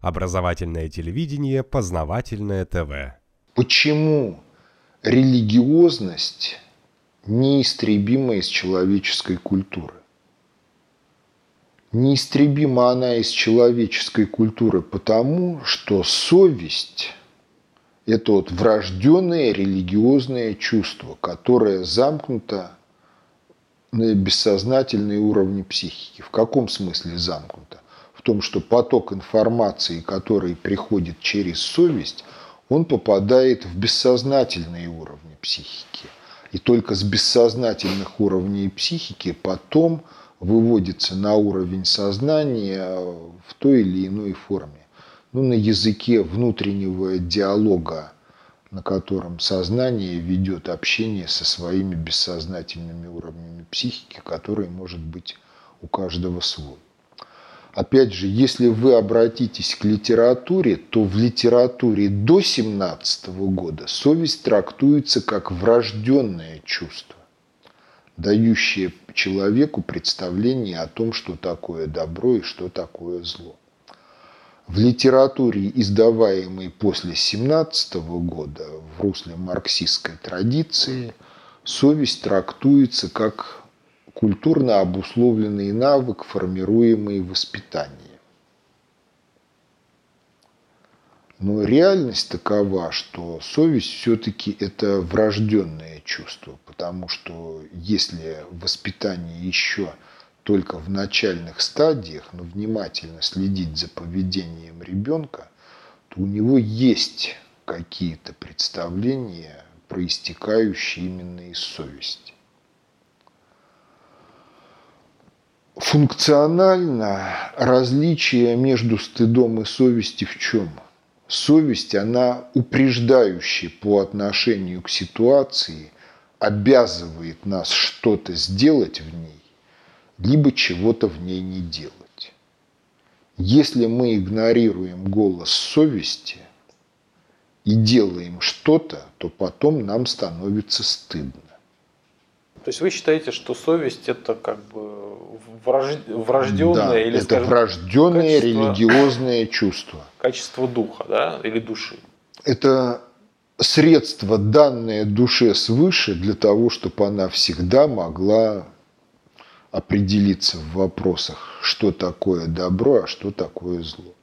Образовательное телевидение, познавательное ТВ. Почему религиозность неистребима из человеческой культуры? Неистребима она из человеческой культуры потому, что совесть – это вот врожденное религиозное чувство, которое замкнуто на бессознательные уровни психики. В каком смысле замкнуто? В том, что поток информации, который приходит через совесть, он попадает в бессознательные уровни психики. И только с бессознательных уровней психики потом выводится на уровень сознания в той или иной форме. Ну, на языке внутреннего диалога на котором сознание ведет общение со своими бессознательными уровнями психики, которые может быть у каждого свой. Опять же, если вы обратитесь к литературе, то в литературе до 17 года совесть трактуется как врожденное чувство, дающее человеку представление о том, что такое добро и что такое зло. В литературе, издаваемой после 17 года в русле марксистской традиции, совесть трактуется как культурно обусловленный навык, формируемый воспитанием. Но реальность такова, что совесть все-таки это врожденное чувство, потому что если воспитание еще только в начальных стадиях, но внимательно следить за поведением ребенка, то у него есть какие-то представления, проистекающие именно из совести. Функционально различие между стыдом и совестью в чем? Совесть, она упреждающая по отношению к ситуации, обязывает нас что-то сделать в ней, либо чего-то в ней не делать. Если мы игнорируем голос совести и делаем что-то, то потом нам становится стыдно. То есть вы считаете, что совесть это как бы врожденное да, или это скажем, врожденное качество, религиозное чувство. Качество духа, да, или души. Это средство, данное душе свыше для того, чтобы она всегда могла определиться в вопросах, что такое добро, а что такое зло.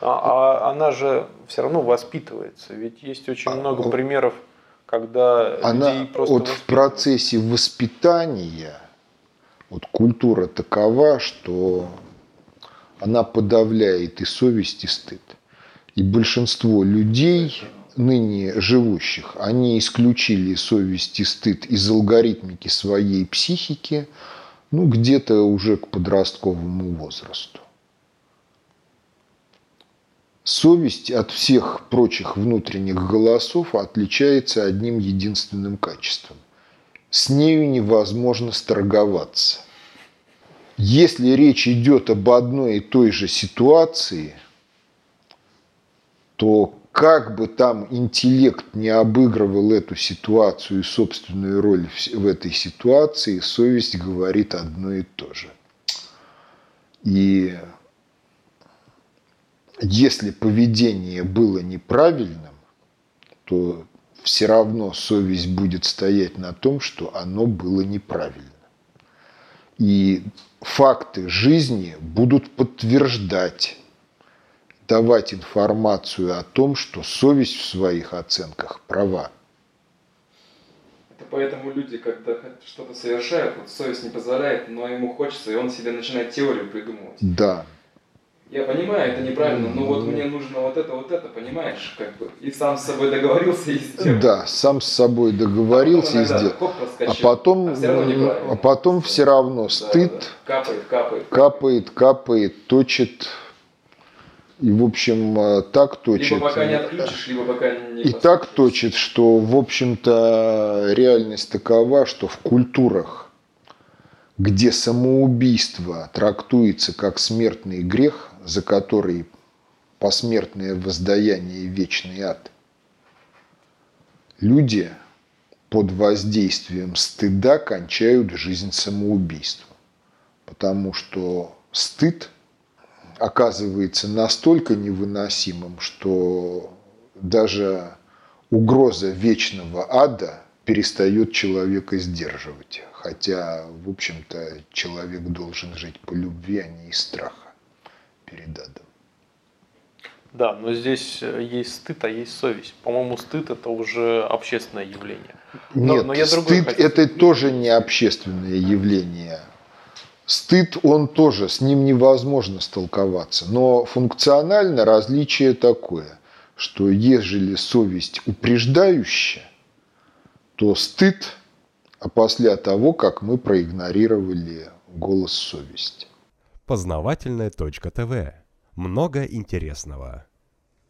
А, а она же все равно воспитывается. Ведь есть очень а, много примеров, когда она людей просто вот в процессе воспитания вот культура такова, что она подавляет и совесть, и стыд. И большинство людей, ныне живущих, они исключили совесть и стыд из алгоритмики своей психики – ну, где-то уже к подростковому возрасту. Совесть от всех прочих внутренних голосов отличается одним единственным качеством. С нею невозможно сторговаться. Если речь идет об одной и той же ситуации, то как бы там интеллект не обыгрывал эту ситуацию и собственную роль в этой ситуации, совесть говорит одно и то же. И если поведение было неправильным, то все равно совесть будет стоять на том, что оно было неправильно. И факты жизни будут подтверждать давать информацию о том, что совесть в своих оценках права. Это поэтому люди, когда что-то совершают, вот совесть не позволяет, но ему хочется, и он себе начинает теорию придумывать. Да. Я понимаю, это неправильно, но вот мне нужно вот это, вот это, понимаешь, как бы, и сам с собой договорился и сделал. Да, сам с собой договорился а и сделал. А потом, а, а потом все равно стыд да, да. Капает, капает, капает, капает, точит и, в общем, э, так точит. Либо пока не отключишь, либо пока не И так точит, что, в общем-то, реальность такова, что в культурах, где самоубийство трактуется как смертный грех, за который посмертное воздаяние и вечный ад, люди под воздействием стыда кончают жизнь самоубийством. Потому что стыд – оказывается настолько невыносимым, что даже угроза вечного ада перестает человека сдерживать. Хотя, в общем-то, человек должен жить по любви, а не из страха перед адом. Да, но здесь э, есть стыд, а есть совесть. По-моему, стыд это уже общественное явление. Но, Нет, но я стыд хочу... это тоже не общественное явление. Стыд, он тоже, с ним невозможно столковаться. Но функционально различие такое, что ежели совесть упреждающая, то стыд а после того, как мы проигнорировали голос совести. Познавательная точка ТВ. Много интересного.